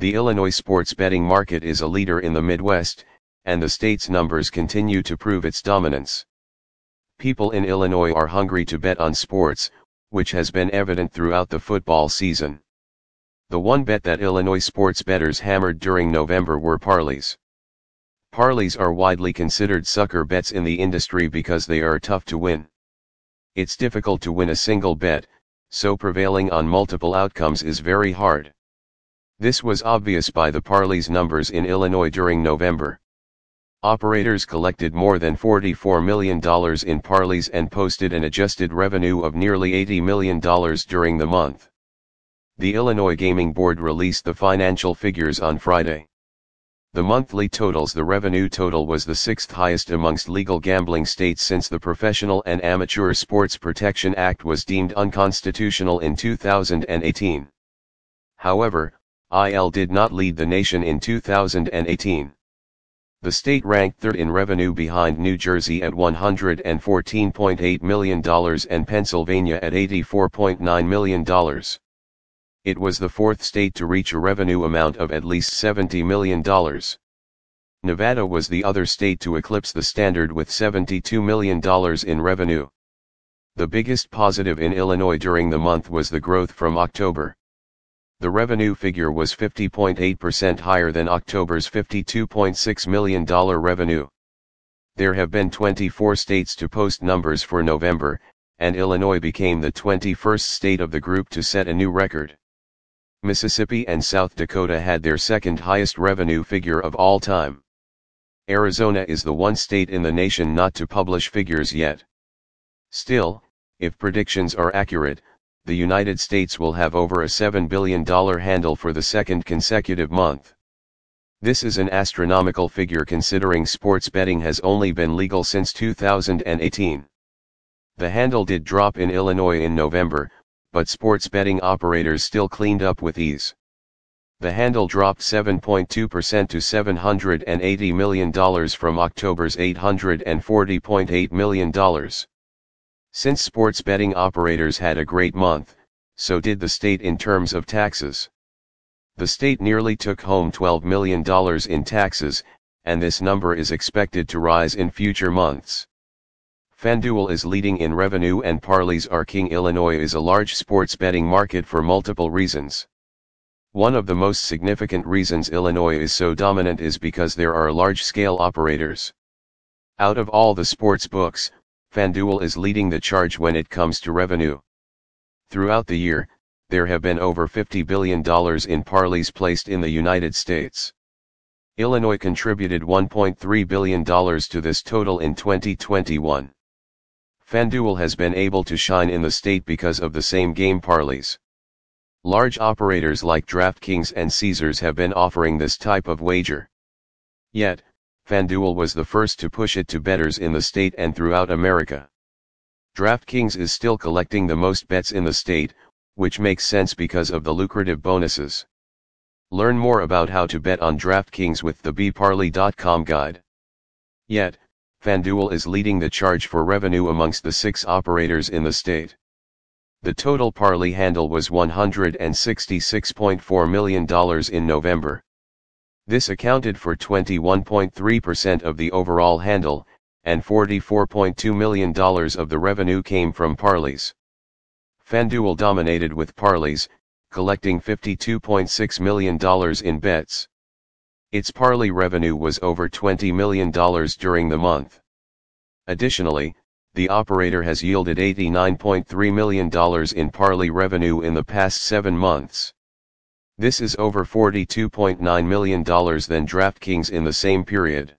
The Illinois sports betting market is a leader in the Midwest, and the state's numbers continue to prove its dominance. People in Illinois are hungry to bet on sports, which has been evident throughout the football season. The one bet that Illinois sports bettors hammered during November were parlays. Parlays are widely considered sucker bets in the industry because they are tough to win. It's difficult to win a single bet, so prevailing on multiple outcomes is very hard. This was obvious by the parlays numbers in Illinois during November. Operators collected more than $44 million in parlays and posted an adjusted revenue of nearly $80 million during the month. The Illinois Gaming Board released the financial figures on Friday. The monthly totals The revenue total was the sixth highest amongst legal gambling states since the Professional and Amateur Sports Protection Act was deemed unconstitutional in 2018. However, IL did not lead the nation in 2018. The state ranked third in revenue behind New Jersey at $114.8 million and Pennsylvania at $84.9 million. It was the fourth state to reach a revenue amount of at least $70 million. Nevada was the other state to eclipse the standard with $72 million in revenue. The biggest positive in Illinois during the month was the growth from October. The revenue figure was 50.8% higher than October's $52.6 million revenue. There have been 24 states to post numbers for November, and Illinois became the 21st state of the group to set a new record. Mississippi and South Dakota had their second highest revenue figure of all time. Arizona is the one state in the nation not to publish figures yet. Still, if predictions are accurate, the United States will have over a $7 billion handle for the second consecutive month. This is an astronomical figure considering sports betting has only been legal since 2018. The handle did drop in Illinois in November, but sports betting operators still cleaned up with ease. The handle dropped 7.2% to $780 million from October's $840.8 million. Since sports betting operators had a great month, so did the state in terms of taxes. The state nearly took home $12 million in taxes, and this number is expected to rise in future months. FanDuel is leading in revenue and parlays are king. Illinois is a large sports betting market for multiple reasons. One of the most significant reasons Illinois is so dominant is because there are large scale operators. Out of all the sports books, FanDuel is leading the charge when it comes to revenue. Throughout the year, there have been over $50 billion in parlays placed in the United States. Illinois contributed $1.3 billion to this total in 2021. FanDuel has been able to shine in the state because of the same game parlays. Large operators like DraftKings and Caesars have been offering this type of wager. Yet, FanDuel was the first to push it to bettors in the state and throughout America. DraftKings is still collecting the most bets in the state, which makes sense because of the lucrative bonuses. Learn more about how to bet on DraftKings with the bparley.com guide. Yet, FanDuel is leading the charge for revenue amongst the six operators in the state. The total parlay handle was $166.4 million in November. This accounted for 21.3% of the overall handle, and $44.2 million of the revenue came from parlays. FanDuel dominated with parlays, collecting $52.6 million in bets. Its parlay revenue was over $20 million during the month. Additionally, the operator has yielded $89.3 million in parlay revenue in the past seven months. This is over $42.9 million than DraftKings in the same period.